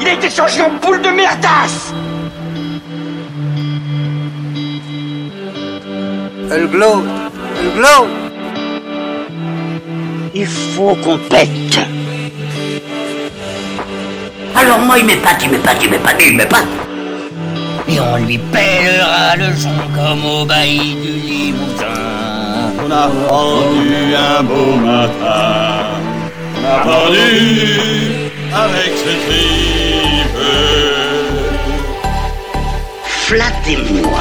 Il a été changé en boule de merdasse Elle glow Elle glow Il faut qu'on pète Alors moi, il m'épate, il m'épate, il m'épate, il m'épate. Et on lui pèlera le son comme au bailli du Limousin. On a rendu un beau matin. Avec ses tripes. Flattez-moi.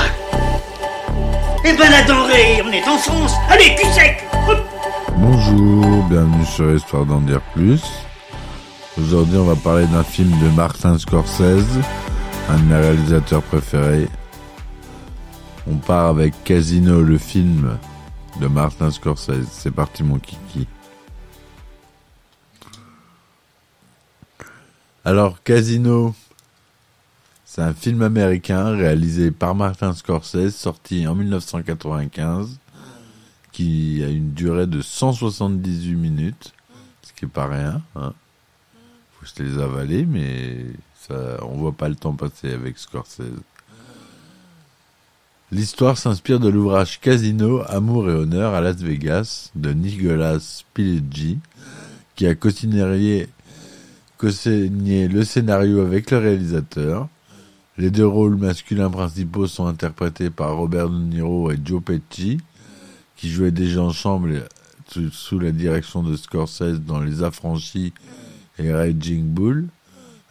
Eh ben la denrée, on est en France. Allez, cul sec. Bonjour, bienvenue sur Histoire d'en dire plus. Aujourd'hui, on va parler d'un film de Martin Scorsese, un de mes réalisateurs préférés. On part avec Casino, le film de Martin Scorsese. C'est parti, mon kiki. Alors, Casino, c'est un film américain réalisé par Martin Scorsese, sorti en 1995 qui a une durée de 178 minutes, ce qui est pas rien. Hein. Faut se les avaler, mais ça, on voit pas le temps passer avec Scorsese. L'histoire s'inspire de l'ouvrage Casino, Amour et Honneur à Las Vegas de Nicolas Pileggi, qui a co-signé co-signé le scénario avec le réalisateur. Les deux rôles masculins principaux sont interprétés par Robert De Niro et Joe Pesci, qui jouaient déjà ensemble sous, la direction de Scorsese dans Les Affranchis et Raging Bull,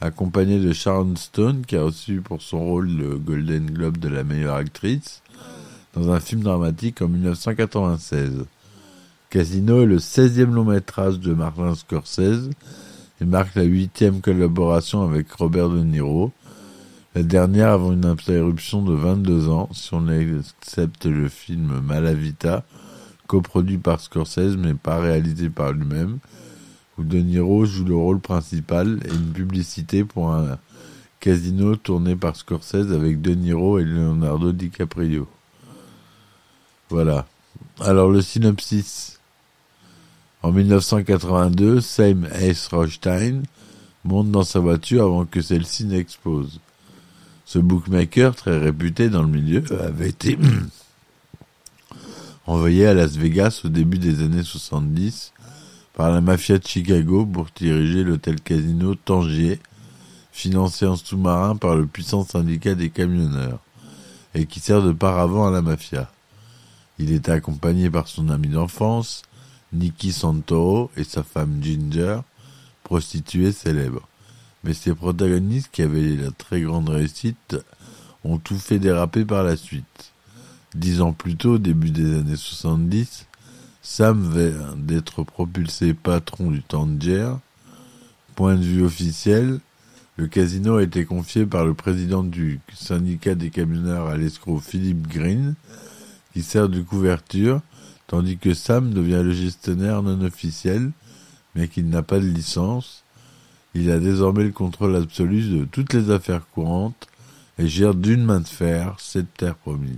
accompagné de Sharon Stone, qui a reçu pour son rôle le Golden Globe de la meilleure actrice, dans un film dramatique en 1996. Casino est le 16e long métrage de Martin Scorsese et marque la huitième collaboration avec Robert De Niro, la dernière avant une interruption de 22 ans, si on accepte le film Malavita, coproduit par Scorsese mais pas réalisé par lui-même, où De Niro joue le rôle principal et une publicité pour un casino tourné par Scorsese avec De Niro et Leonardo DiCaprio. Voilà. Alors le synopsis. En 1982, Sam S. Rothstein monte dans sa voiture avant que celle-ci n'explose. Ce bookmaker, très réputé dans le milieu, avait été envoyé à Las Vegas au début des années 70 par la mafia de Chicago pour diriger l'hôtel casino Tangier, financé en sous-marin par le puissant syndicat des camionneurs, et qui sert de paravent à la mafia. Il était accompagné par son ami d'enfance, Nicky Santoro, et sa femme Ginger, prostituée célèbre. Mais ses protagonistes, qui avaient la très grande réussite, ont tout fait déraper par la suite. Dix ans plus tôt, début des années 70, Sam vient d'être propulsé patron du Tangier. Point de vue officiel, le casino a été confié par le président du syndicat des camionneurs à l'escroc Philippe Green, qui sert de couverture, tandis que Sam devient le gestionnaire non officiel, mais qui n'a pas de licence. Il a désormais le contrôle absolu de toutes les affaires courantes et gère d'une main de fer cette terre promise,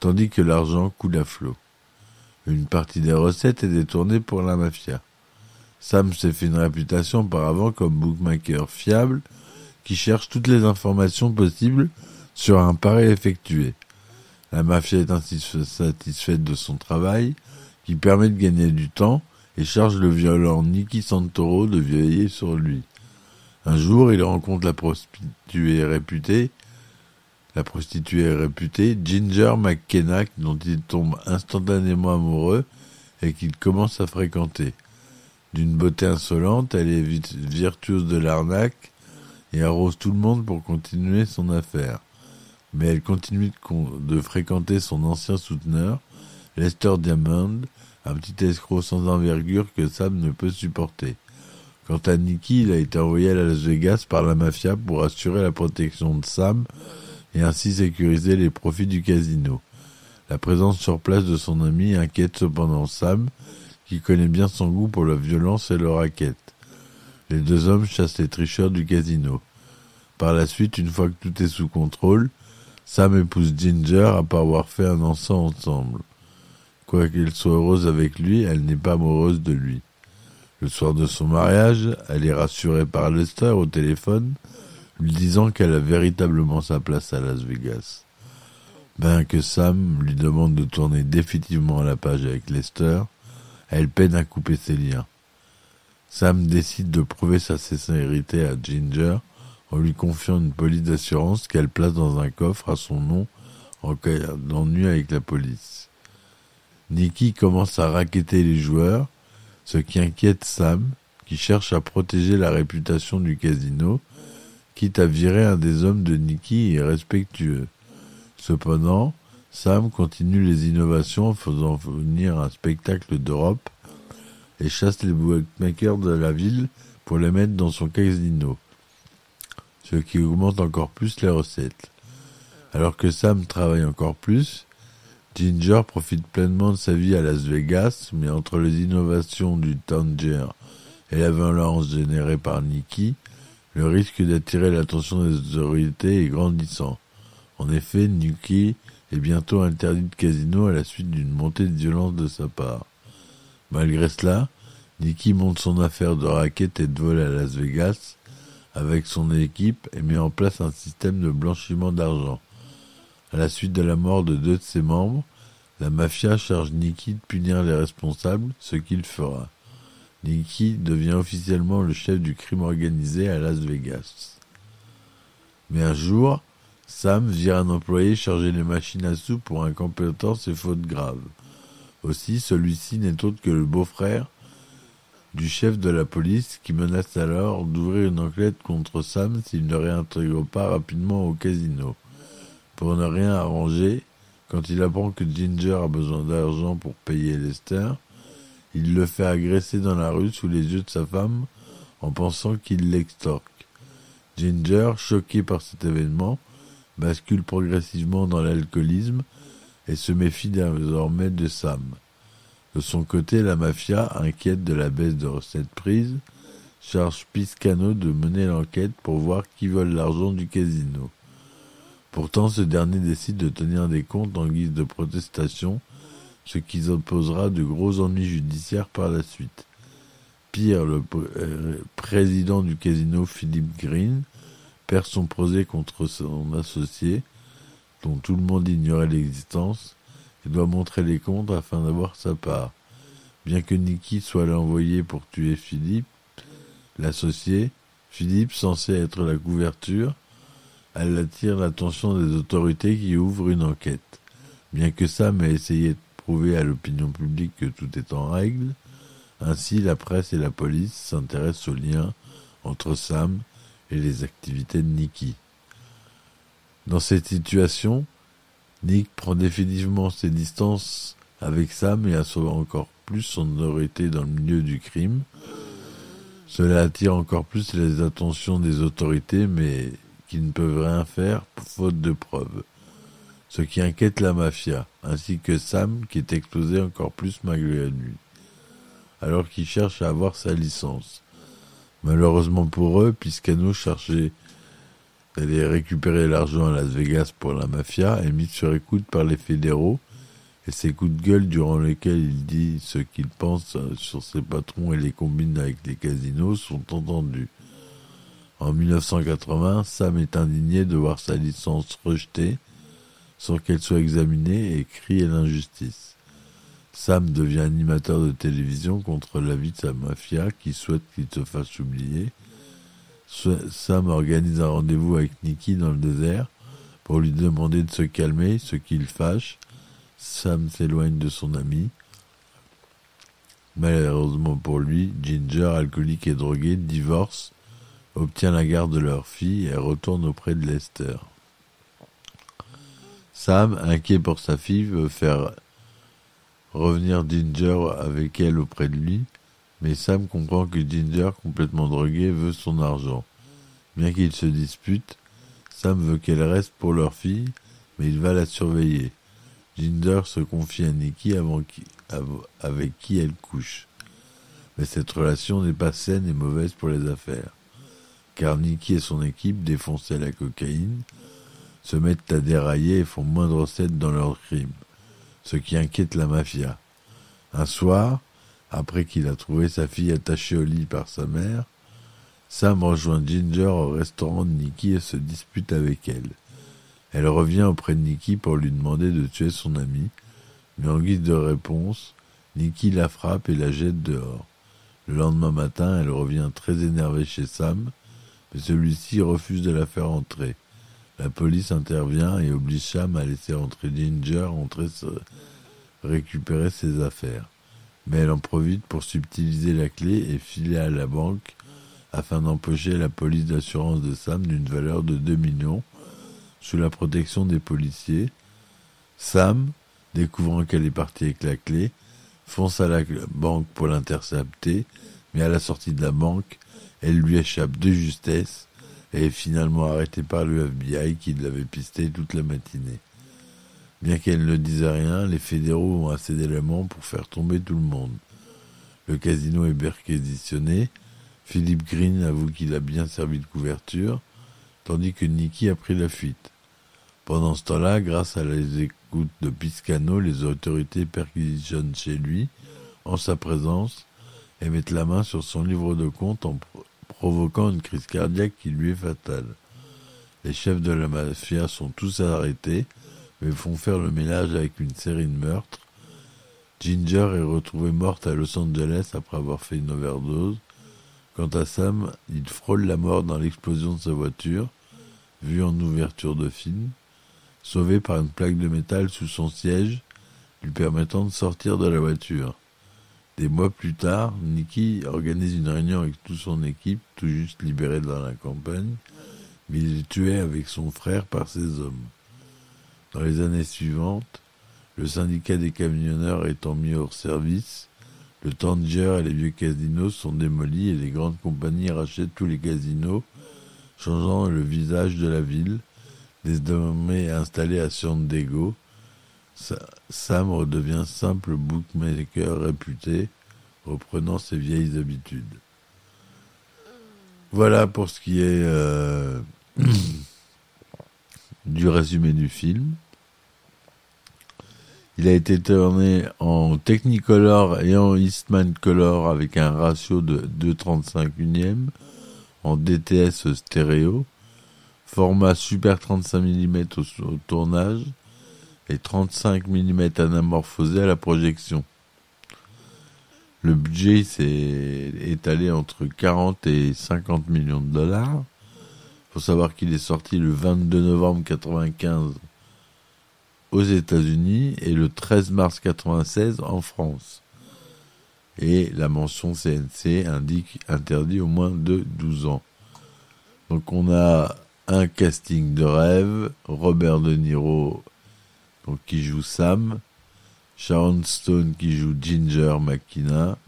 tandis que l'argent coule à flot. Une partie des recettes est détournée pour la mafia. Sam s'est fait une réputation auparavant comme bookmaker fiable qui cherche toutes les informations possibles sur un pari effectué. La mafia est ainsi satisfaite de son travail, qui permet de gagner du temps, et charge le violent Nicky Santoro de veiller sur lui. Un jour, il rencontre la prostituée réputée, la prostituée réputée Ginger McKenna, dont il tombe instantanément amoureux et qu'il commence à fréquenter. D'une beauté insolente, elle est virtuose de l'arnaque et arrose tout le monde pour continuer son affaire mais elle continue de, fréquenter son ancien souteneur, Lester Diamond, un petit escroc sans envergure que Sam ne peut supporter. Quant à Nicky, il a été envoyé à Las Vegas par la mafia pour assurer la protection de Sam et ainsi sécuriser les profits du casino. La présence sur place de son ami inquiète cependant Sam, qui connaît bien son goût pour la violence et le racket. Les deux hommes chassent les tricheurs du casino. Par la suite, une fois que tout est sous contrôle, Sam épouse Ginger après avoir fait un enfant ensemble. Quoiqu'elle soit heureuse avec lui, elle n'est pas amoureuse de lui. Le soir de son mariage, elle est rassurée par Lester au téléphone, lui disant qu'elle a véritablement sa place à Las Vegas. Bien que Sam lui demande de tourner définitivement la page avec Lester, elle peine à couper ses liens. Sam décide de prouver sa sincérité à Ginger en lui confiant une police d'assurance qu'elle place dans un coffre à son nom en cas d'ennui avec la police. Nikki commence à raqueter les joueurs, ce qui inquiète Sam, qui cherche à protéger la réputation du casino, quitte à virer un des hommes de Nikki irrespectueux. Cependant, Sam continue les innovations en faisant venir un spectacle d'Europe et chasse les bookmakers de la ville pour les mettre dans son casino, ce qui augmente encore plus les recettes. Alors que Sam travaille encore plus, Ginger profite pleinement de sa vie à Las Vegas, mais entre les innovations du Tanger et la violence générée par Nikki, le risque d'attirer l'attention des autorités est grandissant. En effet, Nikki est bientôt interdit de casino à la suite d'une montée de violence de sa part. Malgré cela, Nikki monte son affaire de raquettes et de vol à Las Vegas avec son équipe et met en place un système de blanchiment d'argent. À la suite de la mort de deux de ses membres, la mafia charge Nicky de punir les responsables, ce qu'il fera. Nicky devient officiellement le chef du crime organisé à Las Vegas. Mais un jour, Sam vire un employé charger les machines à sous pour incompétence et faute grave. Aussi, celui-ci n'est autre que le beau-frère du chef de la police qui menace alors d'ouvrir une enquête contre Sam s'il ne réintègre pas rapidement au casino. Pour ne rien arranger, quand il apprend que Ginger a besoin d'argent pour payer Lester, il le fait agresser dans la rue sous les yeux de sa femme en pensant qu'il l'extorque. Ginger, choqué par cet événement, bascule progressivement dans l'alcoolisme et se méfie désormais de Sam. De son côté, la mafia, inquiète de la baisse de recettes prises, charge Piscano de mener l'enquête pour voir qui vole l'argent du casino. Pourtant, ce dernier décide de tenir des comptes en guise de protestation, ce qui opposera de gros ennuis judiciaires par la suite. Pire, le euh, président du casino, Philippe Green, perd son procès contre son associé, dont tout le monde ignorait l'existence, et doit montrer les comptes afin d'avoir sa part. Bien que Nicky soit l'envoyé pour tuer Philippe, l'associé, Philippe, censé être la couverture, elle attire l'attention des autorités qui ouvrent une enquête. Bien que Sam ait essayé de prouver à l'opinion publique que tout est en règle, ainsi la presse et la police s'intéressent aux liens entre Sam et les activités de Nicky. Dans cette situation, Nick prend définitivement ses distances avec Sam et assomme encore plus son autorité dans le milieu du crime. Cela attire encore plus les attentions des autorités, mais qui ne peuvent rien faire faute de preuves. Ce qui inquiète la mafia, ainsi que Sam qui est exposé encore plus malgré lui, alors qu'il cherche à avoir sa licence. Malheureusement pour eux, Piscano cherchait d'aller récupérer l'argent à Las Vegas pour la mafia est mis sur écoute par les fédéraux et ses coups de gueule durant lesquels il dit ce qu'il pense sur ses patrons et les combine avec les casinos sont entendus. En 1980, Sam est indigné de voir sa licence rejetée sans qu'elle soit examinée et crie à l'injustice. Sam devient animateur de télévision contre l'avis de sa mafia qui souhaite qu'il se fasse oublier. Sam organise un rendez-vous avec Nicky dans le désert pour lui demander de se calmer, ce qui le fâche. Sam s'éloigne de son ami. Malheureusement pour lui, Ginger, alcoolique et drogué, divorce obtient la garde de leur fille et retourne auprès de Lester. Sam, inquiet pour sa fille, veut faire revenir Ginger avec elle auprès de lui, mais Sam comprend que Ginger, complètement drogué, veut son argent. Bien qu'ils se disputent, Sam veut qu'elle reste pour leur fille, mais il va la surveiller. Ginger se confie à Nikki avec qui elle couche. Mais cette relation n'est pas saine et mauvaise pour les affaires car Nicky et son équipe, défoncés à la cocaïne, se mettent à dérailler et font moins de dans leurs crimes, ce qui inquiète la mafia. Un soir, Après qu'il a trouvé sa fille attachée au lit par sa mère, Sam rejoint Ginger au restaurant de Nikki et se dispute avec elle. Elle revient auprès de Nikki pour lui demander de tuer son ami, mais en guise de réponse, Nikki la frappe et la jette dehors. Le lendemain matin, elle revient très énervée chez Sam, mais celui-ci refuse de la faire entrer. La police intervient et oblige Sam à laisser entrer Ginger entrer récupérer ses affaires. Mais elle en profite pour subtiliser la clé et filer à la banque afin d'empocher la police d'assurance de Sam d'une valeur de 2 millions sous la protection des policiers. Sam, découvrant qu'elle est partie avec la clé, fonce à la banque pour l'intercepter, mais à la sortie de la banque, elle lui échappe de justesse et est finalement arrêtée par le FBI qui l'avait pisté toute la matinée. Bien qu'elle ne dise rien, les fédéraux ont assez d'éléments pour faire tomber tout le monde. Le casino est perquisitionné, Philippe Green avoue qu'il a bien servi de couverture, tandis que Nicky a pris la fuite. Pendant ce temps-là, grâce à les écoutes de Piscano, les autorités perquisitionnent chez lui, en sa présence, et mettent la main sur son livre de compte en pro provoquant une crise cardiaque qui lui est fatale. Les chefs de la mafia sont tous arrêtés, mais font faire le ménage avec une série de meurtres. Ginger est retrouvée morte à Los Angeles après avoir fait une overdose. Quant à Sam, il frôle la mort dans l'explosion de sa voiture, vue en ouverture de film, sauvé par une plaque de métal sous son siège, lui permettant de sortir de la voiture. Des mois plus tard, Nicky organise une réunion avec toute son équipe, tout juste libérée dans la campagne, mais il est tué avec son frère par ses hommes. Dans les années suivantes, le syndicat des camionneurs étant mis hors service, le Tanger et les vieux casinos sont démolis et les grandes compagnies rachètent tous les casinos, changeant le visage de la ville, désormais installé à San Diego, Sam redevient simple bookmaker réputé, reprenant ses vieilles habitudes. Voilà pour ce qui est euh, du résumé du film. Il a été tourné en Technicolor et en Eastman Color avec un ratio de 2,35 unième, en DTS stéréo, format Super 35 mm au tournage, et 35 mm anamorphosés à la projection. Le budget s'est étalé entre 40 et 50 millions de dollars. Faut savoir qu'il est sorti le 22 novembre 95 aux États-Unis et le 13 mars 96 en France. Et la mention CNC indique interdit au moins de 12 ans. Donc on a un casting de rêve, Robert De Niro donc qui joue Sam, Sharon Stone qui joue Ginger McKenna,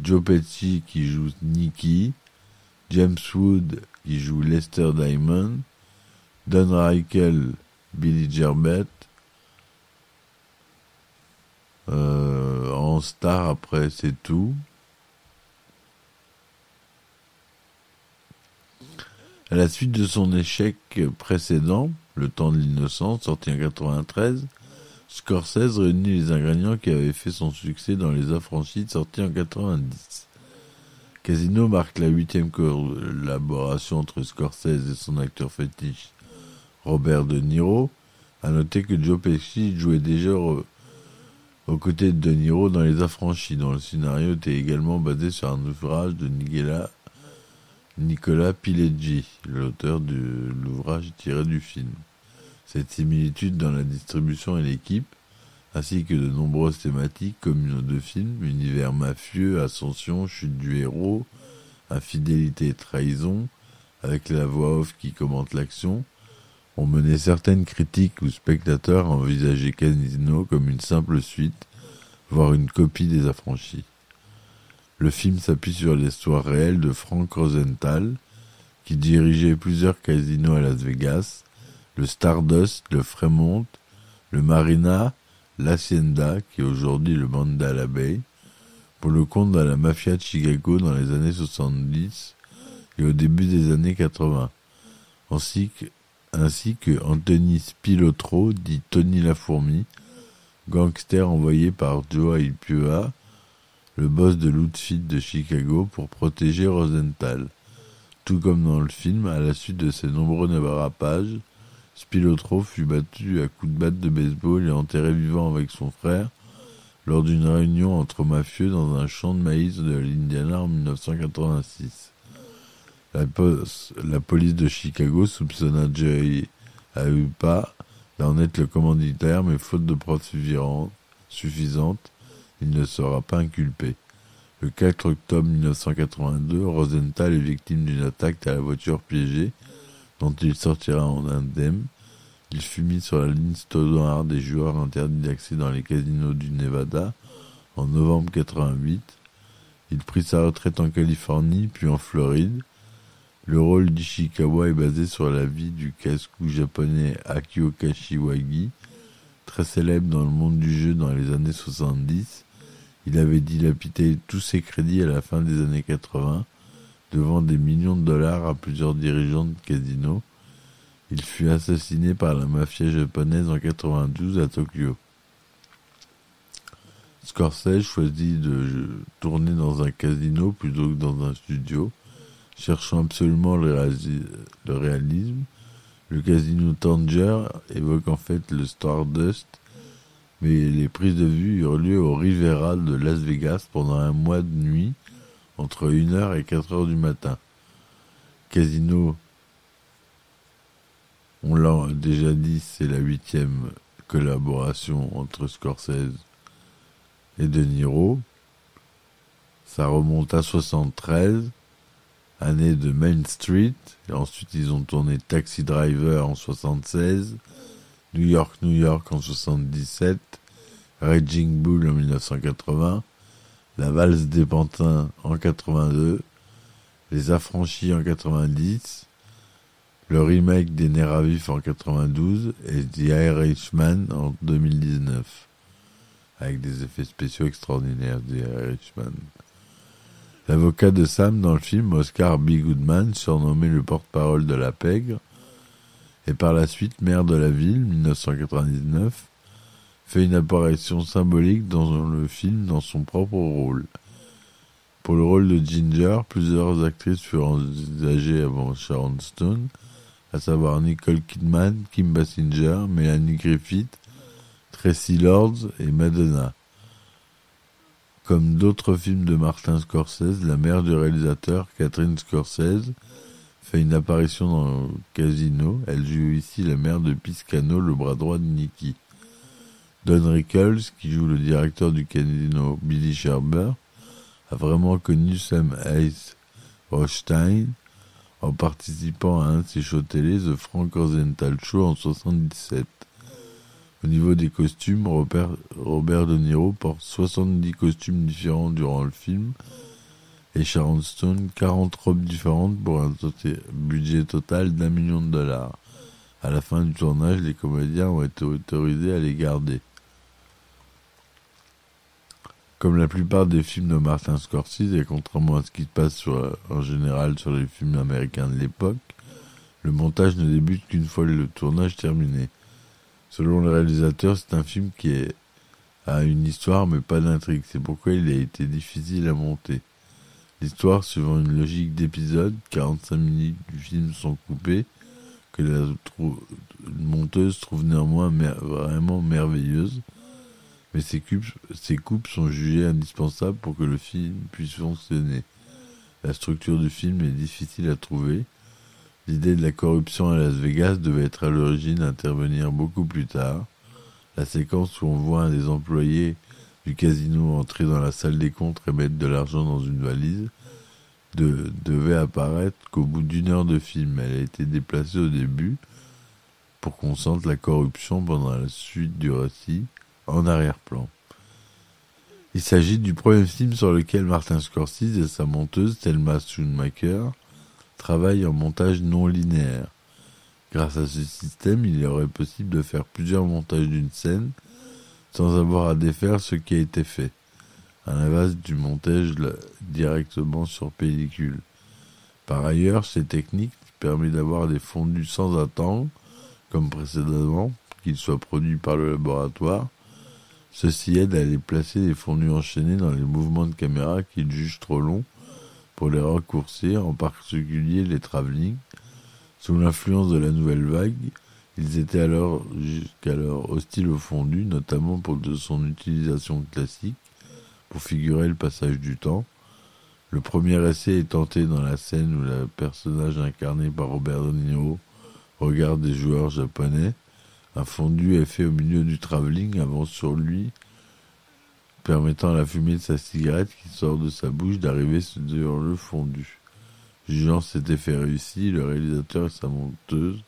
Joe Pesci qui joue Nicky, James Wood qui joue Lester Diamond, Don Reichel, Billy Gerbett, euh, en star après c'est tout. À la suite de son échec précédent, Le temps de l'innocence, sorti en 93, Scorsese réunit les ingrédients qui avaient fait son succès dans Les Affranchis, sorti en 90. Casino marque la huitième collaboration entre Scorsese et son acteur fétiche Robert De Niro. À noter que Joe Pesci jouait déjà aux côtés de De Niro dans Les Affranchis, dont le scénario était également basé sur un ouvrage de Nicolas Pileggi, l'auteur de l'ouvrage tiré du film. Cette similitude dans la distribution et l'équipe, ainsi que de nombreuses thématiques communes de films, univers mafieux, ascension, chute du héros, infidélité et trahison, avec la voix off qui commente l'action, ont mené certaines critiques ou spectateurs à envisager Casino comme une simple suite, voire une copie des affranchis. Le film s'appuie sur l'histoire réelle de Frank Rosenthal, qui dirigeait plusieurs casinos à Las Vegas, le Stardust, le Fremont, le Marina, l'Hacienda, qui est aujourd'hui le Mandala Bay, pour le compte de la mafia de Chicago dans les années 70 et au début des années 80, ainsi ainsi que Anthony Spilotro, dit Tony la Fourmi, gangster envoyé par Joe Ipua le boss de l'outfit de Chicago, pour protéger Rosenthal. Tout comme dans le film, à la suite de ses nombreux dérapages, Spilotro fut battu à coups de batte de baseball et enterré vivant avec son frère lors d'une réunion entre mafieux dans un champ de maïs de l'Indiana en 1986. La, police de Chicago soupçonna Jerry Aupa d'en être le commanditaire, mais faute de preuves suffisantes, il ne sera pas inculpé. Le 4 octobre 1982, Rosenthal est victime d'une attaque à la voiture piégée, dont il sortira en indemne. Il fut mis sur la ligne standard des joueurs interdits d'accès dans les casinos du Nevada en novembre 88. Il prit sa retraite en Californie puis en Floride. Le rôle d'Ishikawa est basé sur la vie du casse-cou japonais Akio Kashiwagi, très célèbre dans le monde du jeu dans les années 70. Il avait dilapidé tous ses crédits à la fin des années 80, devant des millions de dollars à plusieurs dirigeants de casinos. Il fut assassiné par la mafia japonaise en 92 à Tokyo. Scorsese choisit de tourner dans un casino plutôt que dans un studio, cherchant absolument le, réalisme. Le casino Tanger évoque en fait le Stardust, mais les prises de vue eurent lieu au Rivera de Las Vegas pendant un mois de nuit, entre 1h et 4h du matin. Casino, on l'a déjà dit, c'est la huitième collaboration entre Scorsese et De Niro. Ça remonte à 73, année de Main Street. Et ensuite, ils ont tourné Taxi Driver en 76, New York, New York en 77, Raging Bull en 1980, La Valse des Pantins en 82, Les Affranchis en 90, le remake des Nerafs en 92 et The Irishman en 2019 avec des effets spéciaux extraordinaires, The Irishman. L'avocat de Sam dans le film, Oscar B. Goodman, surnommé le porte-parole de la pègre, et par la suite maire de la ville, 1999, fait une apparition symbolique dans le film dans son propre rôle. Pour le rôle de Ginger, plusieurs actrices furent envisagées avant Sharon Stone, à savoir Nicole Kidman, Kim Basinger, Melanie Griffith, Tracy Lords et Madonna. Comme d'autres films de Martin Scorsese, la mère du réalisateur, Catherine Scorsese, fait une apparition dans Casino. Elle joue ici la mère de Piscano, le bras droit de Nicky. Don Rickles, qui joue le directeur du casino Billy Sherber, a vraiment connu Sam Hayes Rothstein en participant à un de ses shows télé, The Frank Rosenthal Show, en 77. Au niveau des costumes, Robert, De Niro porte 70 costumes différents durant le film et Sharon Stone 40 robes différentes pour un budget total d'un million de dollars. À la fin du tournage, les comédiens ont été autorisés à les garder. Comme la plupart des films de Martin Scorsese, et contrairement à ce qui se passe en général sur les films américains de l'époque, le montage ne débute qu'une fois le tournage terminé. Selon le réalisateur, c'est un film qui a une histoire mais pas d'intrigue. C'est pourquoi il a été difficile à monter. L'histoire, suivant une logique d'épisode, 45 minutes du film sont coupées, que la monteuse trouve néanmoins vraiment merveilleuse, mais ces, coupes sont jugées indispensables pour que le film puisse fonctionner. La structure du film est difficile à trouver, L'idée de la corruption à Las Vegas devait être à l'origine intervenir beaucoup plus tard. La séquence où on voit un des employés du casino entrer dans la salle des comptes et mettre de l'argent dans une valise devait apparaître qu'au bout d'une heure de film. Elle a été déplacée au début pour qu'on sente la corruption pendant la suite du récit en arrière-plan. Il s'agit du premier film sur lequel Martin Scorsese et sa monteuse Thelma Schoonmaker travaille en montage non linéaire. Grâce à ce système, il aurait possible de faire plusieurs montages d'une scène sans avoir à défaire ce qui a été fait, à l'inverse du montage directement sur pellicule. Par ailleurs, ces techniques permettent d'avoir des fondus sans attendre, comme précédemment, qu'ils soient produits par le laboratoire, Ceci aide à les placer les fondus enchaînés dans les mouvements de caméra qu'ils jugent trop longs pour les raccourcir, en particulier les travelling. Sous l'influence de la nouvelle vague, ils étaient alors jusqu'alors hostiles au fondu, notamment pour son utilisation classique, pour figurer le passage du temps. Le premier essai est tenté dans la scène où le personnage incarné par Robert De Niro regarde des joueurs japonais. Un fondu est fait au milieu du travelling avant sur lui, permettant à la fumée de sa cigarette qui sort de sa bouche d'arriver sur le fondu. Jugeant cet effet réussi, le réalisateur et sa monteuse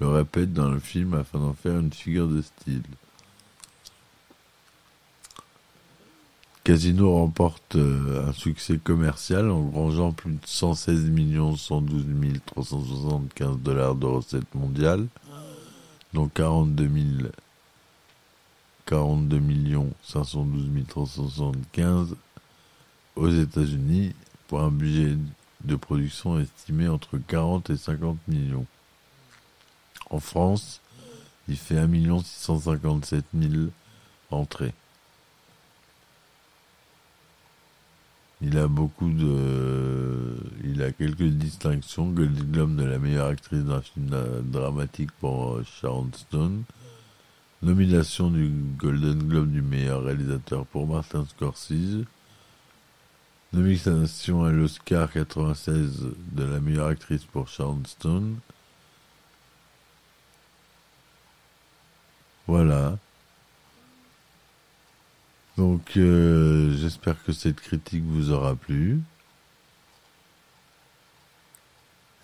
le répètent dans le film afin d'en faire une figure de style. Casino remporte euh, un succès commercial en grangeant plus de 116 112 375 dollars de recettes mondiales, dont 42 42 512 375 aux États-Unis pour un budget de production estimé entre 40 et 50 millions. En France, il fait 1 657 000 entrées. Il a beaucoup de, il a quelques distinctions. Golden Globe de la meilleure actrice d'un film dramatique pour Sharon Stone. Nomination du Golden Globe du meilleur réalisateur pour Martin Scorsese. Nomination à l'Oscar 96 de la meilleure actrice pour Sharon Stone. Voilà. Donc euh, j'espère que cette critique vous aura plu.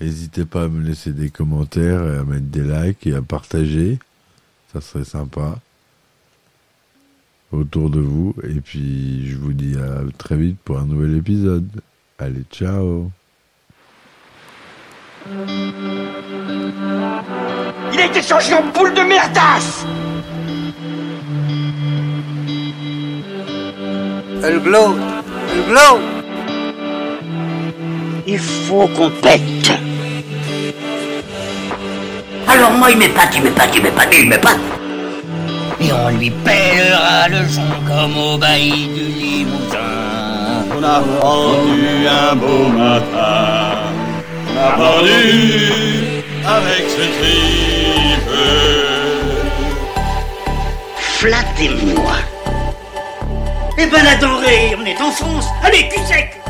N'hésitez pas à me laisser des commentaires à mettre des likes et à partager. Ça serait sympa. Autour de vous. Et puis je vous dis à très vite pour un nouvel épisode. Allez, ciao Il a été changé en poule de merdasse Elle glow. Elle glow. Il faut qu'on pète. Alors moi, il m'épate, il m'épate, il m'épate, il m'épate. Et on lui pèlera le son comme au bailli du Limousin. On a pendu un beau matin. On a pendu avec ce tripe. Flattez-moi. Eh ben la denrée, on est en France. Allez, cul sec